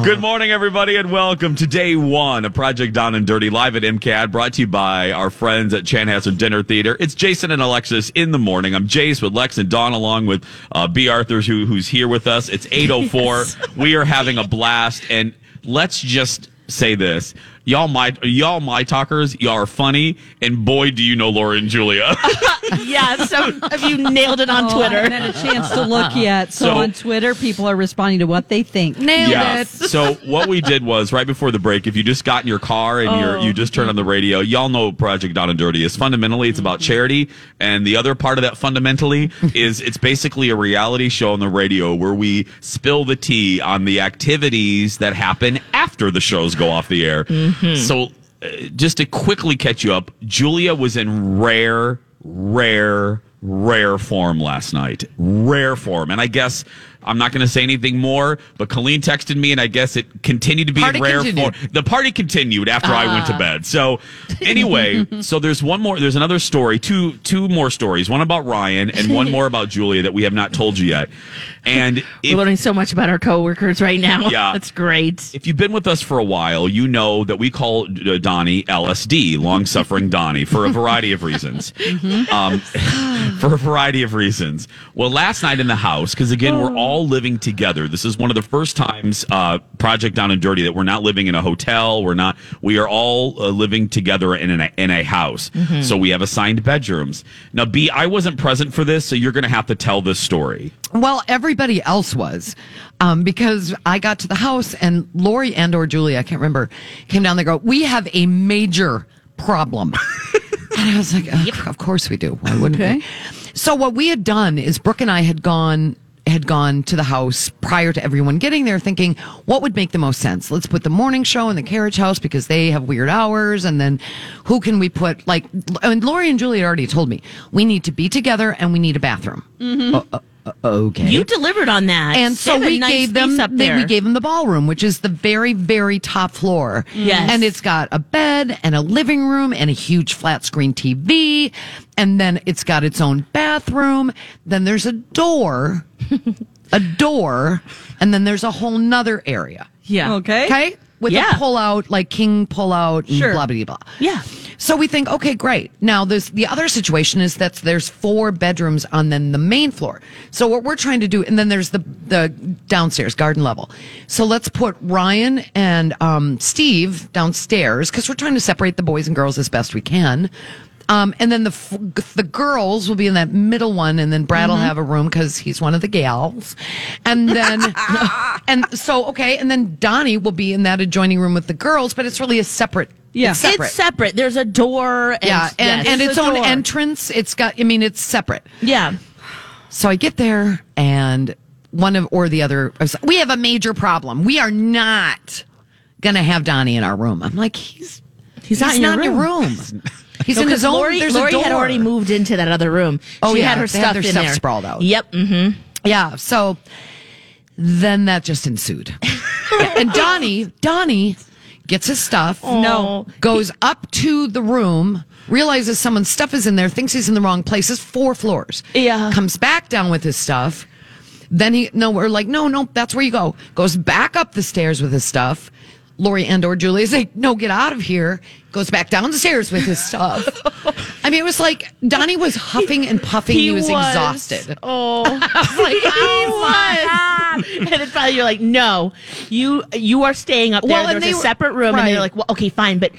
Good morning, everybody, and welcome to day one of Project Down and Dirty live at MCAD, brought to you by our friends at Chanhassen Dinner Theater. It's Jason and Alexis in the morning. I'm Jace with Lex and Dawn, along with uh, B. Arthurs, who, who's here with us. It's 8.04. Yes. We are having a blast, and let's just say this y'all my y'all my talkers y'all are funny and boy do you know Lori and Julia. Yeah some of you nailed it on oh, Twitter? I haven't had a chance to look yet. So, so, on Twitter people are responding to what they think. Nailed yeah. it. So what we did was right before the break if you just got in your car and oh. you're you just turned on the radio y'all know Project Down and Dirty is fundamentally it's about charity. And the other part of that fundamentally is it's basically a reality show on the radio where we spill the tea on the activities that happen after the shows go off the air. Mm-hmm. So, uh, just to quickly catch you up, Julia was in rare, rare, rare form last night. Rare form. And I guess I'm not going to say anything more, but Colleen texted me, and I guess it continued to be party in rare continued. form. The party continued after. I went to ah. bed. So anyway, so there's one more. There's another story. Two two more stories. One about Ryan and one more about Julia that we have not told you yet. And if, we're learning so much about our coworkers right now. Yeah, that's great. If you've been with us for a while, you know that we call uh, Donnie LSD, long suffering Donnie, for a variety of reasons. mm-hmm. um, for a variety of reasons. Well, last night in the house, because again, oh. we're all all living together. This is one of the first times, uh, Project Down and Dirty, that we're not living in a hotel. We're not. We are all uh, living together in a in a house. Mm-hmm. So we have assigned bedrooms. Now, B, I wasn't present for this, so you're going to have to tell this story. Well, everybody else was, um, because I got to the house and Lori and or Julia, I can't remember, came down. They go, "We have a major problem." and I was like, oh, yep. "Of course we do. Why wouldn't okay. we?" So what we had done is Brooke and I had gone had gone to the house prior to everyone getting there thinking what would make the most sense let's put the morning show in the carriage house because they have weird hours and then who can we put like and lori and julie already told me we need to be together and we need a bathroom mm-hmm. uh, uh, uh, okay. You delivered on that. And so we nice gave them they, we gave them the ballroom, which is the very very top floor. Yes. And it's got a bed and a living room and a huge flat screen TV and then it's got its own bathroom. Then there's a door. a door and then there's a whole nother area. Yeah. Okay. Okay? With yeah. a pull out like king pull out and sure. blah blah blah. Yeah. So we think, okay, great. Now there's the other situation is that there's four bedrooms on then the main floor. So what we're trying to do, and then there's the the downstairs garden level. So let's put Ryan and um, Steve downstairs because we're trying to separate the boys and girls as best we can. Um, and then the the girls will be in that middle one, and then Brad mm-hmm. will have a room because he's one of the gals. And then, and so okay, and then Donnie will be in that adjoining room with the girls, but it's really a separate yeah, it's separate. It's separate. There's a door. And, yeah, and, yes, and its own door. entrance. It's got. I mean, it's separate. Yeah. So I get there, and one of or the other. We have a major problem. We are not going to have Donnie in our room. I'm like, he's he's, he's not, in, not your in your room. He's no, in his own. Lori, there's Lori had already moved into that other room. Oh, she yeah, had her stuff in stuff there. sprawled out. Yep. Mm-hmm. Yeah. So then that just ensued, and Donnie, Donnie gets his stuff. No. Goes up to the room, realizes someone's stuff is in there, thinks he's in the wrong place. It's four floors. Yeah. Comes back down with his stuff. Then he, no, we're like, no, no, that's where you go. Goes back up the stairs with his stuff Lori and or Julia is like, no, get out of here. Goes back downstairs with his stuff. I mean, it was like Donnie was huffing and puffing. He, was, exhausted. Oh, like, oh my god! And it's probably you're like, no, you you are staying up there. Well, There's a were- separate room, and they're like, well, okay, fine, but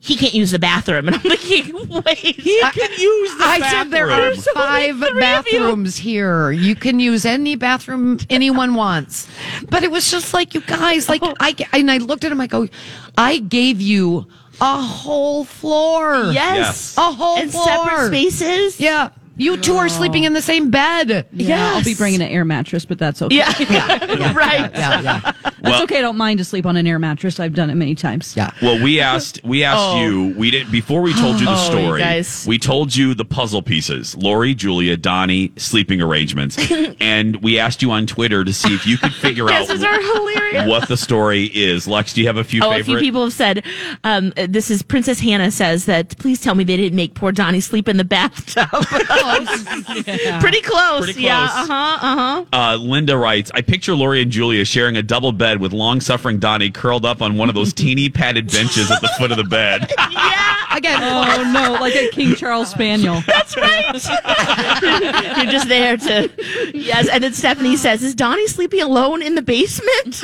he can't use the bathroom. And I'm like, wait, He can use the I said there are bathroom. five three you. bathrooms here. You can use any bathroom anyone wants. But it was just like you guys, like oh. I and I looked at him. I go, I gave you a whole floor. yes, Yes. a whole and floor. separate spaces. Yeah, you two are sleeping in the same bed. Yeah, I'll be bringing an air mattress, but that's okay. Yeah, right. Yeah, yeah, That's Well- okay. I don't mind to sleep on an air mattress. I've done it many times. yeah. Well, we asked we asked you. We did before we told you the Oh, you story. guys. We told you the puzzle pieces: Lori, Julia, Donnie, sleeping arrangements, and we asked you on Twitter to see if you could figure out Guesses are hilarious. what the story is. Lex, do you have a few Oh, favorite? a few people have said, um, this is Princess Hannah says that, please tell me they didn't make poor Donnie sleep in the bathtub. Pretty close. Pretty Yeah. close. Uh huh. Uh huh. Uh, Linda writes, I picture Lori and Julia sharing a double bed with long suffering Donnie curled up on one of those teeny padded benches at the foot of the bed. Yeah. Again, Oh no, like a King Charles Spaniel. That's right. You're just there to. Yes. And then Stephanie says, is Donnie sleeping alone in the basement?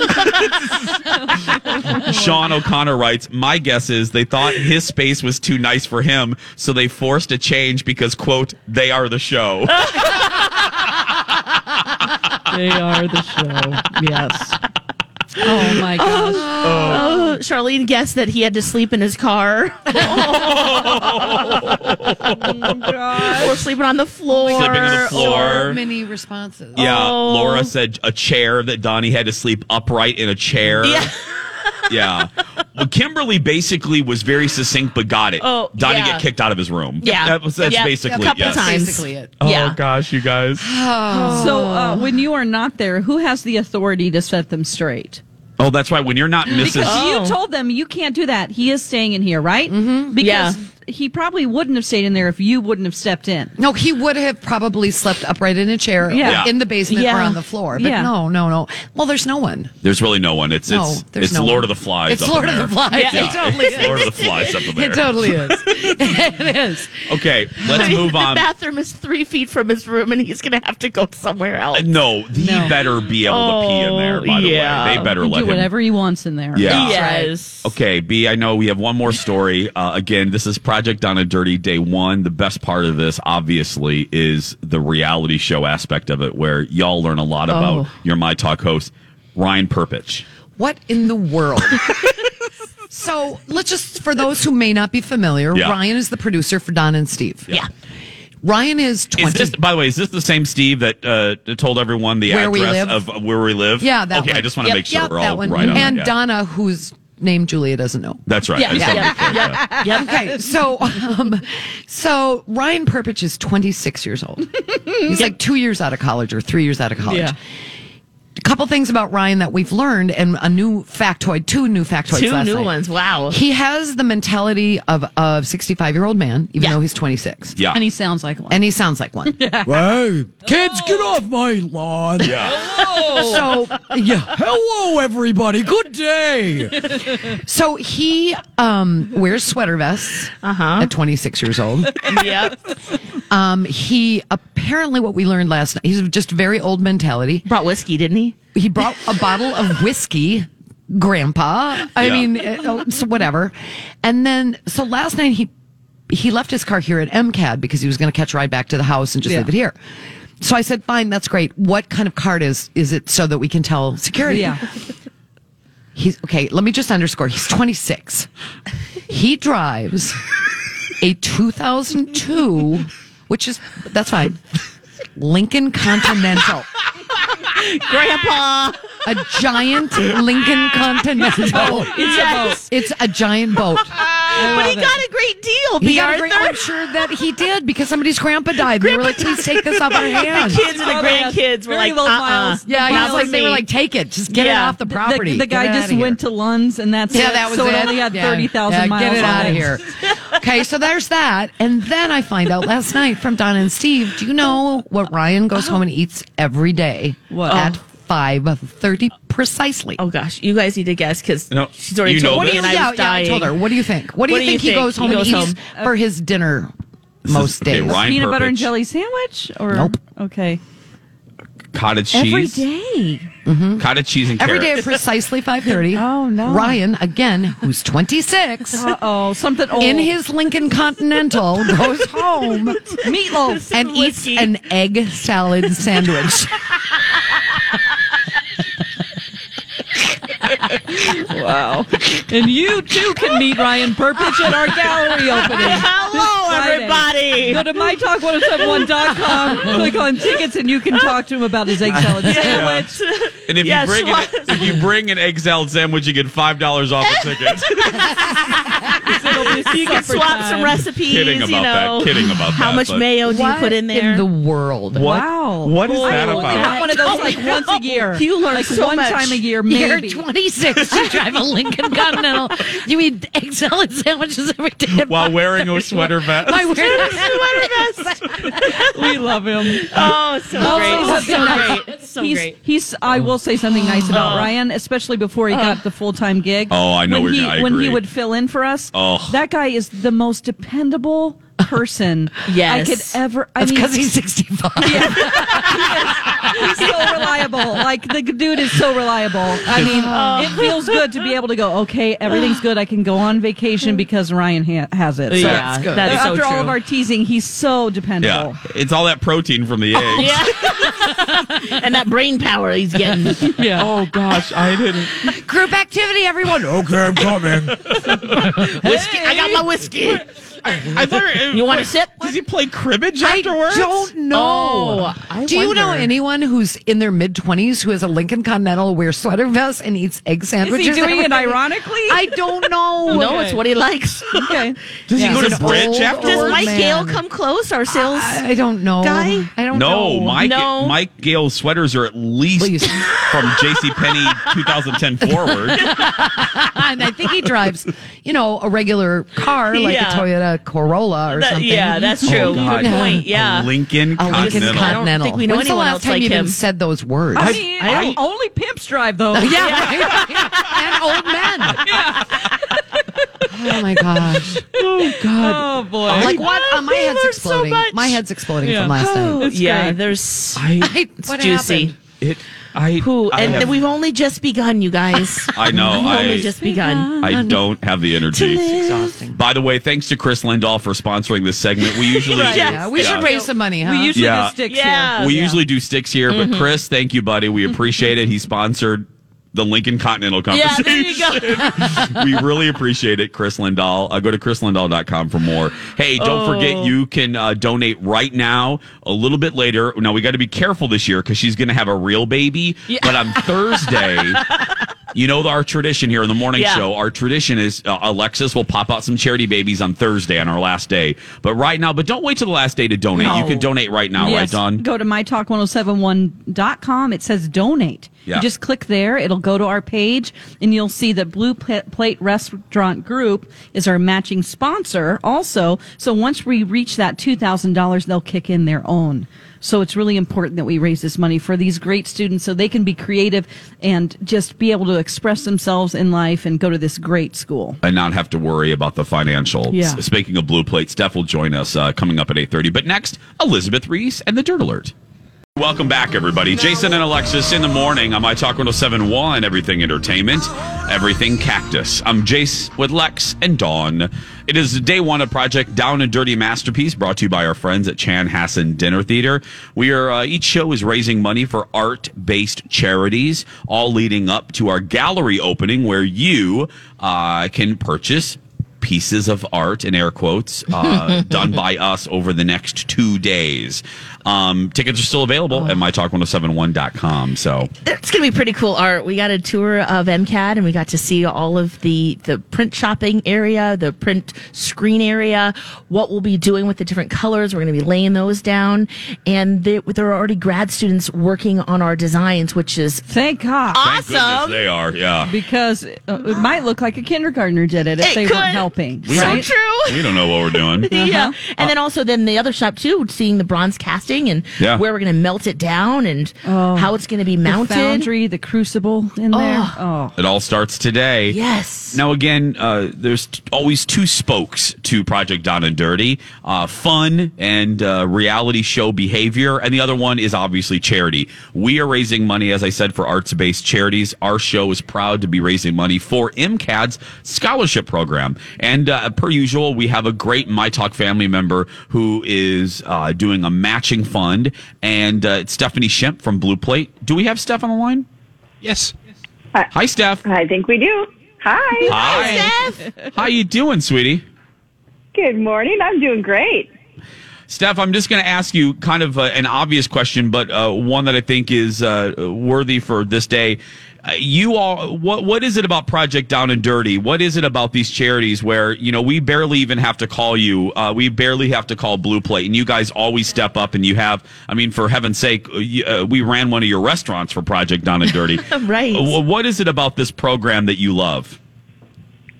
Sean O'Connor writes, My guess is they thought his space was too nice for him, so they forced a change because, quote, they are the show. They are the show. Yes. Oh my gosh. oh, Charlene guessed that he had to sleep in his car. or sleeping on the floor. Sleeping on the floor. so many responses. Yeah, Oh. Laura said a chair that Donnie had to sleep upright in a chair. Yeah. Yeah. Well, Kimberly basically was very succinct, but got it. Oh, Donnie yeah. get kicked out of his room. Yeah. that was, that's Yeah. basically A couple yes. times. Basically it. Oh Yeah. gosh, you guys. So uh, when you are not there, who has the authority to set them straight? Oh, that's right. When you're not Mrs. Because Oh. you told them you can't do that. He is staying in here, right? Mm-hmm. Because Yeah. He probably wouldn't have stayed in there if you wouldn't have stepped in. No, he would have probably slept upright in a chair Yeah. Yeah. in the basement or on the floor. But Yeah. no, no, no. Well, there's no one. There's really no one. It's No, it's there's it's no Lord one. of the Flies. It's up Lord in of the there. Flies. Yeah, It totally is. Lord of the Flies up in there. It totally is. it is. Okay, let's move on. the on. bathroom is three feet from his room, and he's going to have to go somewhere else. No, he better be able to pee in there. By the yeah. way, they better He let do him. whatever he wants in there. Yeah. Yes. Okay, B, I know we have one more story. Uh, again, this is Project Down and Dirty Day One. The best part of this, obviously, is the reality show aspect of it, where y'all learn a lot about Oh. your My Talk host, Ryan Perpich. What in the world? so let's just, for those who may not be familiar, Yeah. Ryan is the producer for Don and Steve. Yeah. Ryan is 20. Is this, by the way, is this the same Steve that uh, told everyone the Where address of where we live? yeah, that Okay, one. I just want to Yep, make sure yep, we're that all one. right on And it. Yeah. Donna, whose name Julia doesn't know. That's right. Yeah, I just yeah, wanted to make sure, yeah. Okay, so um, so Ryan Perpich is 26 years old. He's like two years out of college or three years out of college. Yeah. A couple things about Ryan that we've learned, and a new factoid, two new factoids. Two last new night. ones. Wow. He has the mentality of a 65 year old man, even Yeah. though he's 26. Yeah. And he sounds like one. And he sounds like one. yeah. Hey, kids, get off my lawn. Yeah. Hello. So, yeah. Hello, everybody. Good day. So he um, wears sweater vests Uh-huh. at 26 years old. yep. Um, he apparently, what we learned last night, he's just very old mentality. Brought whiskey, didn't he? He brought a bottle of whiskey, Grandpa. I Yeah. mean, uh, so whatever. And then, so last night he he left his car here at MCAD because he was going to catch a ride back to the house and just Yeah. leave it here. So I said, "Fine, that's great. What kind of card is is it so that we can tell security?" Yeah. He's okay. Let me just underscore. He's 26. He drives a 2002, which is that's fine. Lincoln Continental, Grandpa. a giant Lincoln Continental. yes. It's a giant boat. But he got a great deal, He B. got a Arthur. great, I'm sure that he did because somebody's grandpa died. They were like, "Please take this off our hands." the kids and the Probably grandkids were very like, low uh-uh. Yeah, he was like, they were like, "Take it, just get it off the The- property." The, the guy just went to Lunds, and that's Yeah, it. that was so it. it only had thirty thousand Yeah, miles. Get it out of here. okay, so there's that, and then I find out last night from Donna and Steve. Do you know what Ryan goes home and eats every day What? at oh. Five thirty precisely. Oh gosh, you guys need to guess because No, she's already you know told this? me, and I yeah, was yeah, I told her. What do you think? What do What you do you think he think? goes He home goes and eats home. for his dinner most okay, days? Ryan Peanut butter and jelly sandwich? Or Nope. Okay. cottage Every cheese, day. Mm-hmm. cottage cheese and Every day carrots. at precisely five thirty. Oh, no. Ryan again, who's twenty six. Oh, something old. In his Lincoln Continental, goes home meatloaf. and eats an egg salad sandwich. Wow. and you too can meet Ryan Perpich at our gallery opening. Hello, this Friday. Everybody. Go to mytalk1071.com, click on tickets, and you can talk to him about his egg salad sandwich. And if Yes, you bring what? an, if you bring an egg salad sandwich, you get five dollars off a ticket. you can swap some recipes. Kidding you about know, that. Kidding about how that, much but- mayo do you What put in there? in the world? What? Wow. What is that about? I only about? have one of those like once a year. You learn like so one much. time a year, You're 26. You drive a Lincoln Continental. You eat egg salad sandwiches every day. While wearing a sweater vest. I wear we love him. oh, so I'll great. say something So nice. great. So he's, great. he's. I will say something nice about oh. Ryan, especially before he got oh. the full time gig. Oh, I know When we're he gonna- when he would fill in for us. Oh. that guy is the most dependable person Yes. I could ever. I That's mean, because he's 65. he's so reliable. Like the dude is so reliable. I mean, oh. it feels good to be able to go. Okay, everything's good. I can go on vacation because Ryan ha- has it. So yeah, good. that's so after all true. of our teasing, he's so dependable. Yeah, it's all that protein from the egg. yeah, and that brain power he's getting. Yeah. Oh gosh, I didn't. Group activity, everyone. Okay, I'm coming. whiskey. I got my whiskey. I thought. You want a sip? Does he play cribbage afterwards? I don't know. Oh, I Do you know anyone who's in their mid 20s who has a Lincoln Continental, wears sweater vests, and eats egg sandwiches? Is sandwiches? he doing it ironically? I don't know. No, it's what he likes. okay. Does he go to an bridge old, afterwards? Does old Mike man. Gale come close? Our sales. I I don't know. Guy? I don't know. No, know. Mike. No. Mike Gale's sweaters are at least Please. from J.C. Penney 2010 forward. and I think he drives, you know, a regular car like Yeah. a Toyota Corolla or That- something. yeah, that's true. Oh, God. Good point. A Lincoln a Lincoln Continental. Continental. I don't think we know When's anyone the last else time like you even said those words? I mean, I- only pimps drive though. yeah, right. and old men. Oh my gosh! Oh God. Oh boy. Like what? Uh, my head's learned so exploding. my head's exploding Yeah. from last Oh, night. It's yeah, great. there's I, I, it's what juicy. happened? it, I, Who I and have- we've only just begun, you guys. I know. We've only just begun. I don't have the energy. It's Exhausting. By the way, thanks to Chris Lindahl for sponsoring this segment. We usually Right. do- Yeah, we should raise some money, huh? we usually Yeah. do sticks Yeah. here. We usually do sticks here, but mm-hmm. Chris, thank you, buddy. We appreciate it. He sponsored the Lincoln Continental Yeah, Conversation. there you go. we really appreciate it, Chris Lindahl. Uh, go to chrislindahl.com for more. Hey, don't forget you can uh, donate right now. A little bit later. Now we got to be careful this year because she's going to have a real baby. Yeah. But on Thursday. You know our tradition here in the morning Yeah. show. Our tradition is uh, Alexis will pop out some charity babies on Thursday on our last day. But right now, but don't wait till the last day to donate. You can donate right now, right, Yes. Don? Go to mytalk1071.com. It says donate. Yeah. You just click there. It'll go to our page and you'll see that Blue Plate Restaurant Group is our matching sponsor also. So once we reach that $2,000, they'll kick in their own. So it's really important that we raise this money for these great students so they can be creative and just be able to express themselves in life and go to this great school. and not have to worry about the financial. Yeah. Speaking of blue plate, Steph will join us uh, coming up at 8.30. But next, Elizabeth Reese and the Dirt Alert. Welcome back, everybody. Jason and Alexis in the morning on My Talk 1071, Everything Entertainment, Everything Cactus. I'm Jace with Lex and Dawn. It is day one of Project Down and Dirty Masterpiece, brought to you by our friends at Chanhassen Dinner Theater. We are, uh, each show is raising money for art based charities, all leading up to our gallery opening where you uh, can purchase pieces of art in air quotes uh, done by us over the next two days. Um, tickets are still available at mytalk1071.com. So It's gonna be pretty cool art. We got a tour of MCAD and we got to see all of the the print shopping area, the print screen area, what we'll be doing with the different colors. We're gonna be laying those down, and there, there are already grad students working on our designs, which is Thank God. thank awesome. they are. Yeah. Because uh, it might look like a kindergartner did it if It they could. weren't helping. So right? true. We don't know what we're doing. Yeah. And then also then the other shop too, seeing the bronze casting and Yeah. where we're going to melt it down and how it's going to be The mounted. foundry, the crucible in there. Oh. It all starts today. Yes. Now, again, uh, there's t- always two spokes to Project Down and Dirty uh, fun and uh, reality show behavior. And the other one is obviously charity. We are raising money, as I said, for arts based charities. Our show is proud to be raising money for MCAD's scholarship program. And uh, per usual, we have a great My Talk family member who is uh, doing a matching fund. And uh, it's Stephanie Shimp from Blue Plate. Do we have Steph on the line? Yes. Hi, Steph. I think we do. Hi. Hi. Steph. How you doing, sweetie? Good morning. I'm doing great. Steph, I'm just going to ask you kind of uh, an obvious question, but uh, one that I think is uh, worthy for this day. Uh, you all, what what is it about Project Down and Dirty? What is it about these charities where you know we barely even have to call you? Uh, we barely have to call Blue Plate, and you guys always step up, and you have. I mean, for heaven's sake, uh, you- uh, we ran one of your restaurants for Project Down and Dirty. Right. What is it about this program that you love?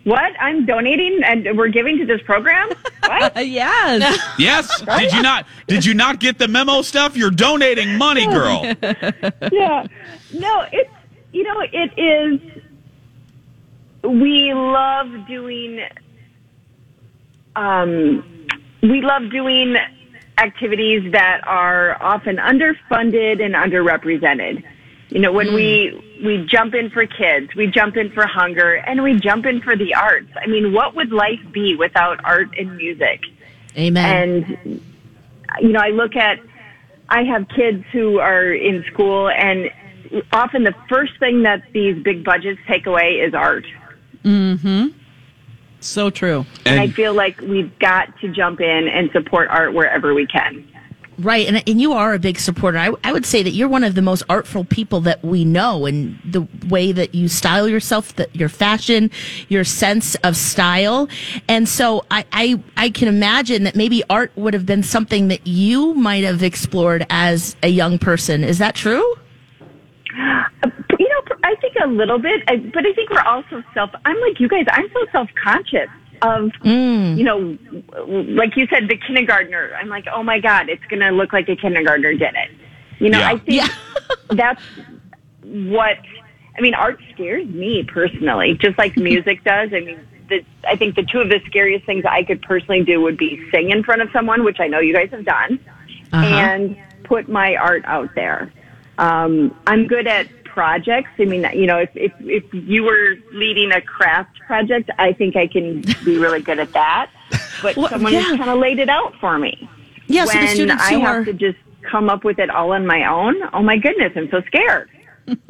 What? I'm donating and we're giving to this program? What? Uh, yes. Yes. Did you not? Did you not get the memo, Steph? You're donating money, girl. yeah. No, it's, you know, it is, we love doing, um, we love doing activities that are often underfunded and underrepresented. You know, when we we jump in for kids, we jump in for hunger, and we jump in for the arts. I mean, what would life be without art and music? Amen. And you know, I look at I have kids who are in school and often the first thing that these big budgets take away is art. Hmm So true. And, I feel like we've got to jump in and support art wherever we can. Right, and and you are a big supporter. I, I would say that you're one of the most artful people that we know, and the way that you style yourself, that your fashion, your sense of style, and so I, I I can imagine that maybe art would have been something that you might have explored as a young person. Is that true? You know, I think a little bit, I- but I think we're also self. I'm like you guys. I'm so self conscious of, mm. you know, like you said, the kindergartner. I'm like, oh my god, it's going to look like a kindergartner did it. You know, Yeah. I think that's what. I mean, art scares me personally, just like music does. I mean, the, I think the two of the scariest things I could personally do would be sing in front of someone, which I know you guys have done, uh-huh. and put my art out there. Um, I'm good at projects. I mean, you know, if, if, if you were leading a craft project, I think I can be really good at that. But Well, someone yeah. has kind of laid it out for me. Yeah, so the when students I have are to just come up with it all on my own, oh my goodness, I'm so scared.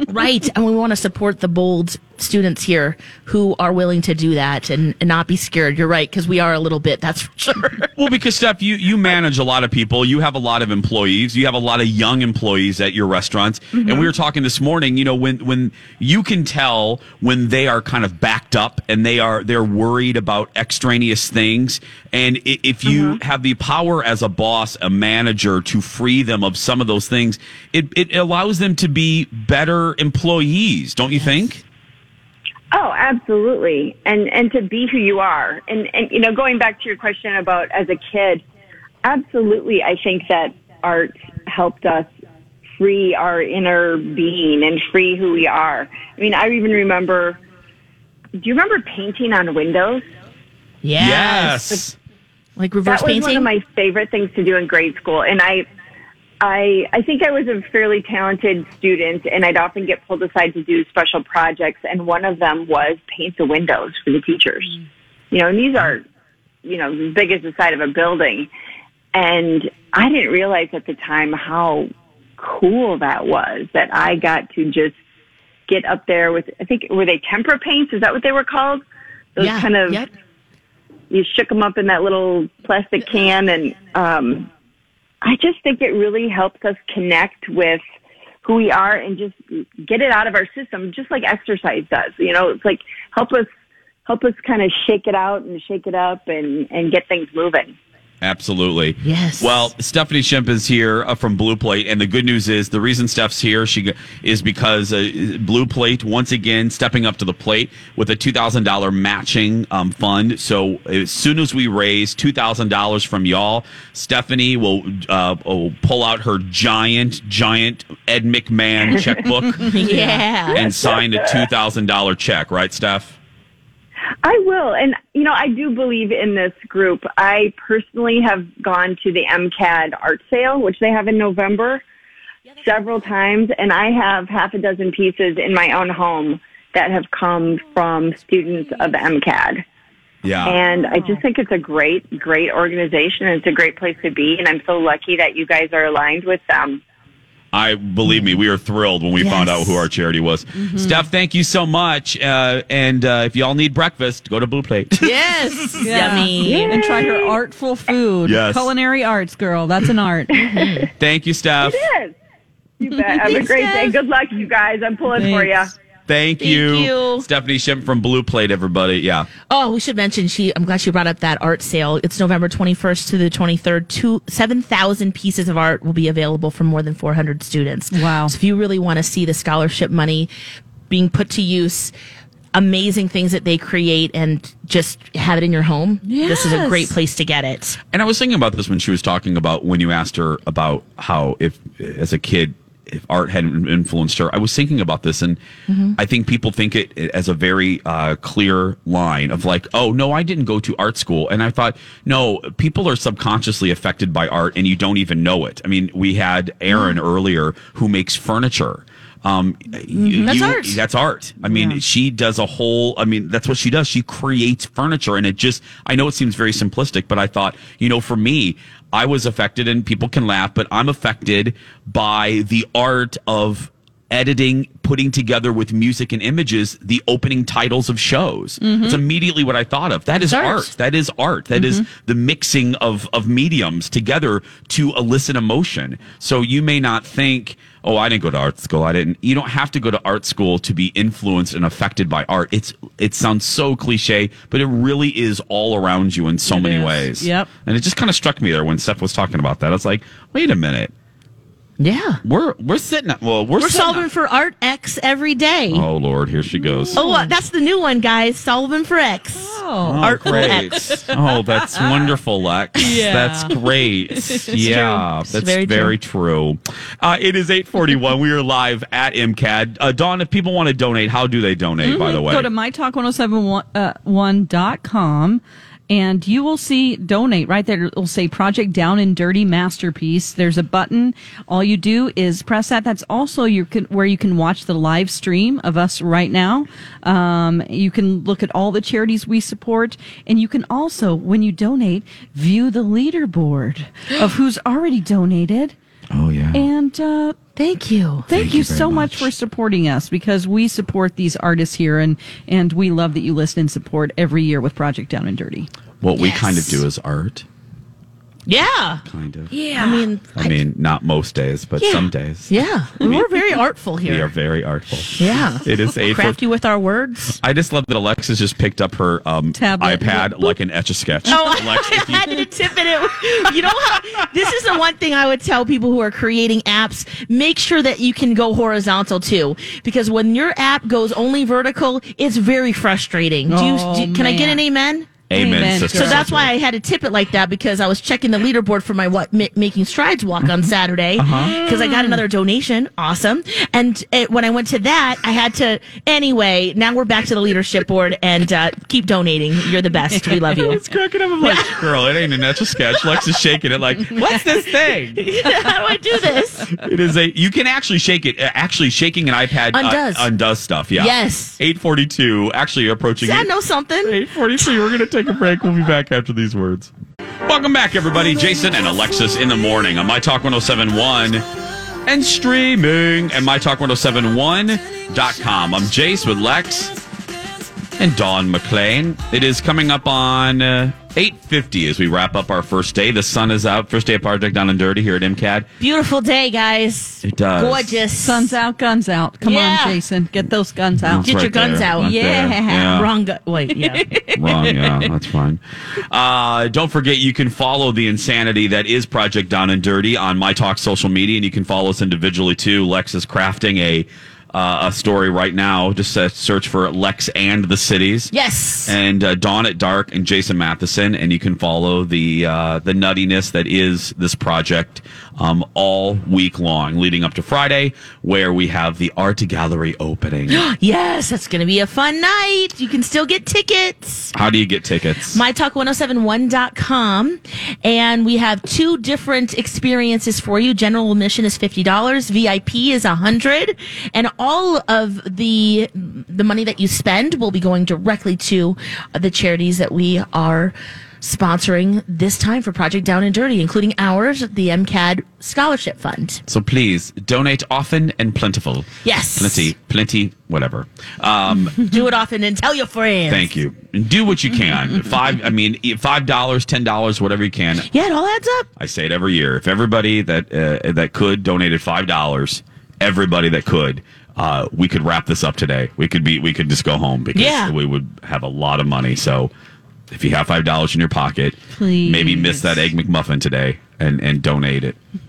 Right, and we want to support the bold students here who are willing to do that and, and not be scared. You're right, because we are a little bit. That's for sure. Well, because Steph, you you manage a lot of people. You have a lot of employees. You have a lot of young employees at your restaurants. And mm-hmm. we were talking this morning. You know, when when you can tell when they are kind of backed up and they are they're worried about extraneous things. And if you mm-hmm. have the power as a boss, a manager, to free them of some of those things, it it allows them to be better employees. Don't you think? Oh, absolutely. And and to be who you are. And and you know, going back to your question about as a kid, absolutely I think that art helped us free our inner being and free who we are. I mean, I even remember do you remember painting on windows? Yes. Like reverse that was painting. one of my favorite things to do in grade school and i i i think i was a fairly talented student and i'd often get pulled aside to do special projects and one of them was paint the windows for the teachers. You know and these are you know as big as the side of a building. And i didn't realize at the time how cool that was that i got to just get up there with i think were they tempera paints? Is that what they were called? Those yeah, kind of yep. you shook them up in that little plastic can and um i just think it really helps us connect with who we are and just get it out of our system just like exercise does you know? It's like help us help us kind of shake it out and shake it up and and get things moving Absolutely. Yes. Well, Stephanie Shimp is here uh, from Blue Plate, and the good news is the reason Steph's here she is because uh, Blue Plate once again stepping up to the plate with a two thousand dollar matching um, fund. So as soon as we raise two thousand dollars from y'all, Stephanie will uh, will pull out her giant, giant Ed McMahon checkbook Yeah. and sign a two thousand dollar check. Right, Steph? I will. And, you know, I do believe in this group. I personally have gone to the MCAD art sale, which they have in November, several times. And I have half a dozen pieces in my own home that have come from students of MCAD. Yeah. And I just think it's a great, great organization. and It's a great place to be. And I'm so lucky that you guys are aligned with them. I believe me, we were thrilled when we found out who our charity was. Steph, thank you so much. Uh, and uh, if y'all need breakfast, go to Blue Plate. Yes. Yeah. Yummy. And try her artful food. Yes. Culinary arts, girl. That's an art. thank you, Steph. Yes. You bet. Have a Thanks, great day. Good luck, you guys. I'm pulling for you. Thanks. Thank, Thank you. you. Stephanie Shimp from Blue Plate, everybody. Yeah. Oh, we should mention she. I'm glad she brought up that art sale. It's November 21st to the 23rd. Two seven thousand pieces of art will be available for more than 400 students. Wow. So if you really want to see the scholarship money being put to use, amazing things that they create, and just have it in your home, yes. this is a great place to get it. And I was thinking about this when she was talking about when you asked her about how, if as a kid, if art hadn't influenced her. I was thinking about this, and I think people think it as a very uh, clear line of like, oh, no, I didn't go to art school. And I thought, no, people are subconsciously affected by art, and you don't even know it. I mean, we had Aaron earlier who makes furniture. Um, you- That's you- art. That's art. I mean, she does a whole, I mean, that's what she does. She creates furniture and it just, I know it seems very simplistic, but I thought, you know, for me, I was affected and people can laugh, but I'm affected by the art of editing, putting together with music and images the opening titles of shows. Mm-hmm. It's immediately what I thought of. That is art. art. That is art. That is mm-hmm. the mixing of of mediums together to elicit emotion. So you may not think, "Oh, I didn't go to art school. I didn't." You don't have to go to art school to be influenced and affected by art. It's it sounds so cliche, but it really is all around you in so many is. ways. Yep. And it just kind of struck me there when Steph was talking about that. I was like, "Wait a minute. Yeah. We're we're sitting at, well, we're, We're solving at- for Art X every day. Oh, Oh Lord, here she goes. uh, that's the new one, guys. Solving for X. Oh. Artful great. X. Oh, that's wonderful, Lex. Yeah. That's great. yeah, It's that's very very, true. Uh, it is 841. we are live at MCAD. Uh, Dawn, if people want to donate, how do they donate, by the way? Go to mytalk1071.com and you will see donate right there. It'll say Project Down and Dirty Masterpiece. There's a button. All you do is press that. That's also you can, where you can watch the live stream of us right now. Um, you can look at all the charities we support. And you can also, when you donate, view the leaderboard of who's already donated. Oh, yeah. And, uh, Thank you. Thank, you, you so much. much. for supporting us because we support these artists here and and we love that you listen and support every year with Project Down and Dirty. what we kind of do is art, Yeah. kind of. Yeah. I mean, I mean, not most days, but Yeah. some days. yeah. We're very artful here. We are very artful. Yeah. It is 8 Crafty with our words. I just love that Alexis just picked up her um, Tablet. iPad like an etch a sketch. Oh, Alex, I had to tip it. You know how this is the one thing I would tell people who are creating apps: make sure that you can go horizontal too, because when your app goes only vertical, it's very frustrating. Do you, Oh, do- can I get an amen? Amen, Amen, sister. So that's why I had to tip it like that because I was checking the leaderboard for my what ma- making strides walk on Saturday because I got another donation. Awesome. And it, when I went to that, I had to anyway. Now we're back to the leadership board and uh, keep donating. You're the best. We love you. It's cracking up. I'm like, girl, it ain't a sketch. Lex is shaking it like, what's this thing? How do I do this? It is a. You can actually shake it. Uh, Actually, shaking an iPad uh, Undoes. undoes stuff. Yeah. Yes. Eight forty-two. Actually, approaching. Does that know something? Eight forty-three. We're gonna take a break. We'll be back after these words. Welcome back, everybody. Jason and Alexis in the morning on My Talk 1071 and streaming at MyTalk1071.com. I'm Jace with Lex and Dawn McClain. It is coming up on uh, 850 as we wrap up our first day. The sun is out. First day of Project Down and Dirty here at MCAD. Beautiful day, guys. It does. Gorgeous. Sun's out, guns out. Come Yeah. on, Jason. Get those guns out. That's Get your guns there, out. right there. Yeah. Wrong. Gu- wait. Yeah. Wrong, yeah, that's fine. Uh, don't forget, you can follow the insanity that is Project Down and Dirty on My Talk social media, and you can follow us individually too. Lex is crafting a uh, a story right now. Just uh, search for Lex and the cities. yes. and uh, Dawn at Dark and Jason Matheson, and you can follow the uh, the nuttiness that is this project um, all week long, leading up to Friday, where we have the art gallery opening. yes. That's going to be a fun night. You can still get tickets. How do you get tickets? mytalk1071.com and we have two different experiences for you general admission is $50 vip is 100 and all of the the money that you spend will be going directly to the charities that we are sponsoring this time for project down and dirty including ours the mcad scholarship fund so please donate often and plentiful. Yes. plenty, plenty, whatever. Um, do it often and tell your friends thank you. And do what you can. Five. I mean, five dollars, ten dollars, whatever you can. yeah it all adds up I say it every year. If everybody that uh, that could donated five dollars, everybody that could, uh, we could wrap this up today. We could be we could just go home because Yeah. we would have a lot of money. So if you have five dollars in your pocket, Please. maybe miss that egg McMuffin today and and donate it.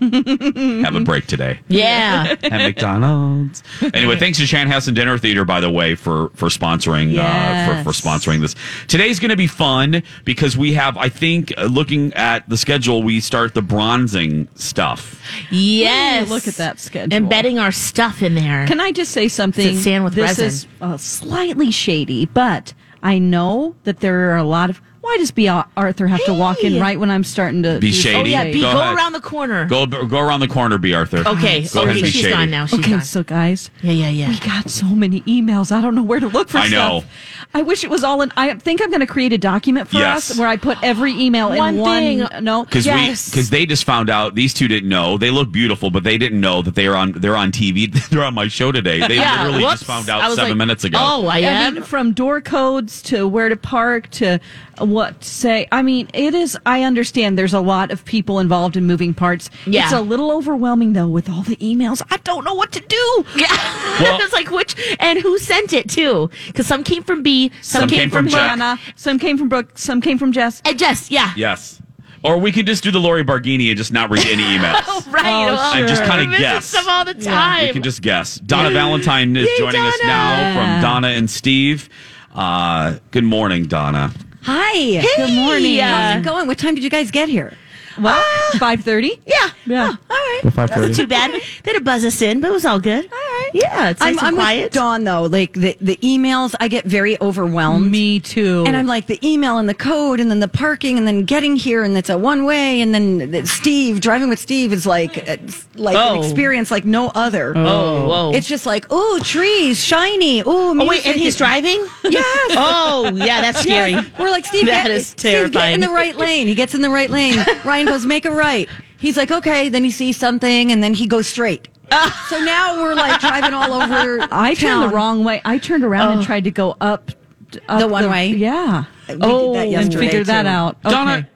have a break today yeah at McDonald's. Anyway, thanks to Chanhassen Dinner Theater, by the way, for for sponsoring uh, for, for sponsoring this. Today's going to be fun because we have, I think, uh, looking at the schedule, we start the bronzing stuff. yes Ooh, look at that schedule. embedding our stuff in there Can I just say something? Does it with this resin? is uh, slightly shady, but I know that there are a lot of. Why does B. Arthur have to walk in right when I'm starting to Be do shady? Oh yeah, something? B, Go go, around the corner. Go go around the corner, B. Arthur. Okay, Go ahead and okay, be she's shady. gone now. She's okay, gone. so guys, yeah, yeah, yeah. we got so many emails. I don't know where to look for I know. stuff. I wish it was all in. I think I'm going to create a document for Yes. us where I put every email One in one. thing- No, Because Yes. we because they just found out these two didn't know they look beautiful, but they didn't know that they are on they're on TV. they're on my show today. They Yeah, literally whoops. just found out seven like, minutes ago. Oh, I I am. mean, from door codes to where to park to what to say. I mean, it is. I understand there's a lot of people involved in moving parts. Yeah. It's a little overwhelming though with all the emails. I don't know what to do. yeah. Well- it's like which and who sent it too? Because some came from B, some, Some came, came from, from Hannah. Some came from Brooke. Some came from Jess. And Jess, yeah. Yes. Or we could just do the Lori Barghini and just not read any emails. oh, Right. Oh, well, And just kinda we visit guess. Some all the time. We can just guess. Donna Valentine is Yay, joining us now from Donna and Steve. Uh, good morning, Donna. Hi. Good morning. How's it uh, going? What time did you guys get here? Well, ah. five thirty. yeah. Yeah. Oh, all right. Wasn't too bad. They had to buzz us in, but it was all good. All right. Yeah. It's nice I'm, and I'm quiet. with Dawn though. Like the, the emails, I get very overwhelmed. Me too. And I'm like the email and the code and then the parking and then getting here and it's a one way and then the- Steve driving with Steve is like it's like Oh. an experience like no other. Oh, oh. whoa. It's just like oh trees shiny oh oh, wait, and he's driving? Yes. Oh, yeah, that's scary. We're like Steve. That get, is Steve, get in terrifying. the right lane. He gets in the right lane. Ryan goes, make a right. He's like, okay. Then he sees something, and then he goes straight. So now we're like driving all over. I turned the wrong way. I turned around and tried to go up, up The one way? Yeah. We did Oh, that and And yesterday, figure that too. out. Okay. Donna,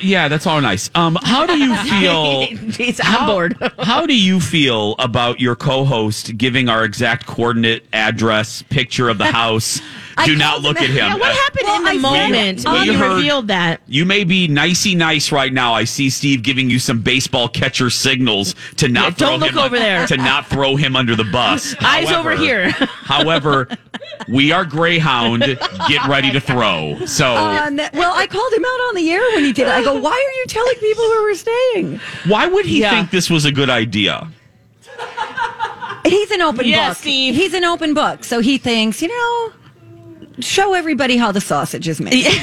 yeah, that's all nice. Um, how do you feel? Jeez, I'm bored. how do you feel about your co-host giving our exact coordinate, address, picture of the house? I Do not look at him. Yeah, what Uh, happened Well, in the I moment We when you heard- revealed that? You may be nicey nice right now. I see Steve giving you some baseball catcher signals to not Yeah, throw don't look him over there. to not throw him under the bus. Eyes over here. however, we are Greyhound. Get ready to throw. So Um, well, I called him out on the air when he did it. I go, why are you telling people where we're staying? why would he Yeah. think this was a good idea? He's an open Yeah, book. Steve. He's an open book. So he thinks, you know, show everybody how the sausage is made.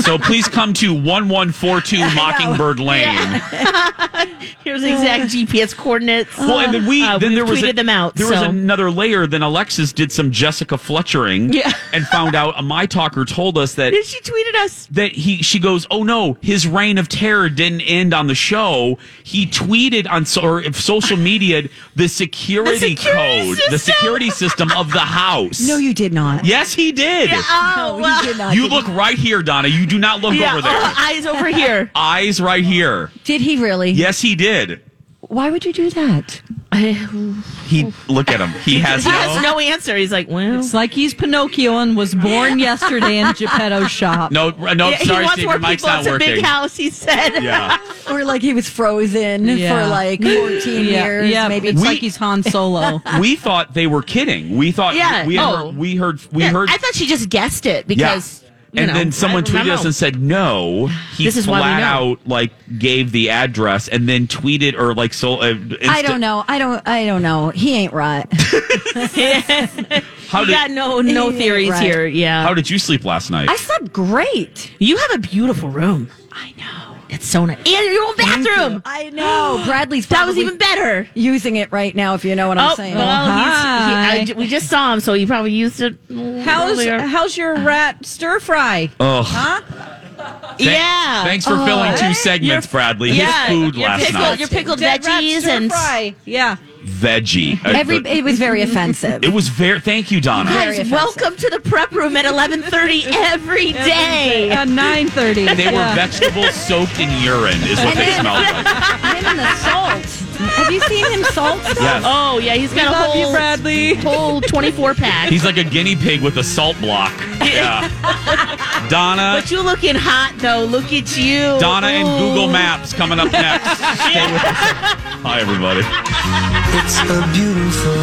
So please come to one one four two Mockingbird Lane. Here's the exact GPS coordinates. Well, and then we Uh, then we've there was tweeted a- them out. There so. was another layer. Then Alexis did some Jessica Fletchering, Yeah. and found out. A my talker told us that Did she tweeted us? that he she goes, oh no, his reign of terror didn't end on the show. He tweeted on so, or if social media the security, The security code, the system. security system of the house. no, you did not. Yes, he did. Did. Oh, well. He did not. You look right here, Donna. You do not look yeah, over there. oh, eyes over here. Eyes right here. Did he really? Yes, he did. Why would you do that? He look at him. He has He has no no answer. He's like, well, It's like he's Pinocchio and was born yesterday in Geppetto's shop. no no. Yeah, he sorry, wants Steve, more your mic's people. not It's a working. big house. He said. Yeah. Or like he was frozen Yeah. for like 14 yeah, years, yeah, maybe. It's We- like he's Han Solo. we thought they were kidding. We thought Yeah. we had Oh. heard, we heard we Yeah, heard I thought she just guessed it yeah. because. You and know, then someone I don't tweeted us and said no. He This is flat out like gave the address and then tweeted or like so. Uh, I don't know. I don't. I don't know. He ain't right. How We did got no no theories right. here. Yeah. how did you sleep last night? I slept great. you have a beautiful room. I know. It's so nice. And your own bathroom. I know. Bradley's That was probably even better. using it right now. If you know what I'm oh, saying. well, hi. he's, he, I, we just saw him, so he probably used it. How's earlier. how's your rat stir fry? Ugh. Thank- yeah. Thanks for filling two oh. segments, Bradley. His food your last pickled, night. Your pickled Dead rat veggies stir and fry. Yeah. Veggie. Every the- it was very offensive. it was very. Thank you, Donna. Very Guys, offensive. welcome to the prep room at 11:30 every day. At nine thirty. They were vegetables soaked in urine, is what And they smelled like. him and the salt. Have you seen him salt stuff? Yes. Oh yeah, he's got a love you, whole Bradley. whole 24 pack. He's like a guinea pig with a salt block. Yeah. Donna. but you looking hot though. Look at you. Donna and Ooh. Google Maps coming up next. Stay with us. Hi, everybody. It's a beautiful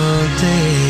day.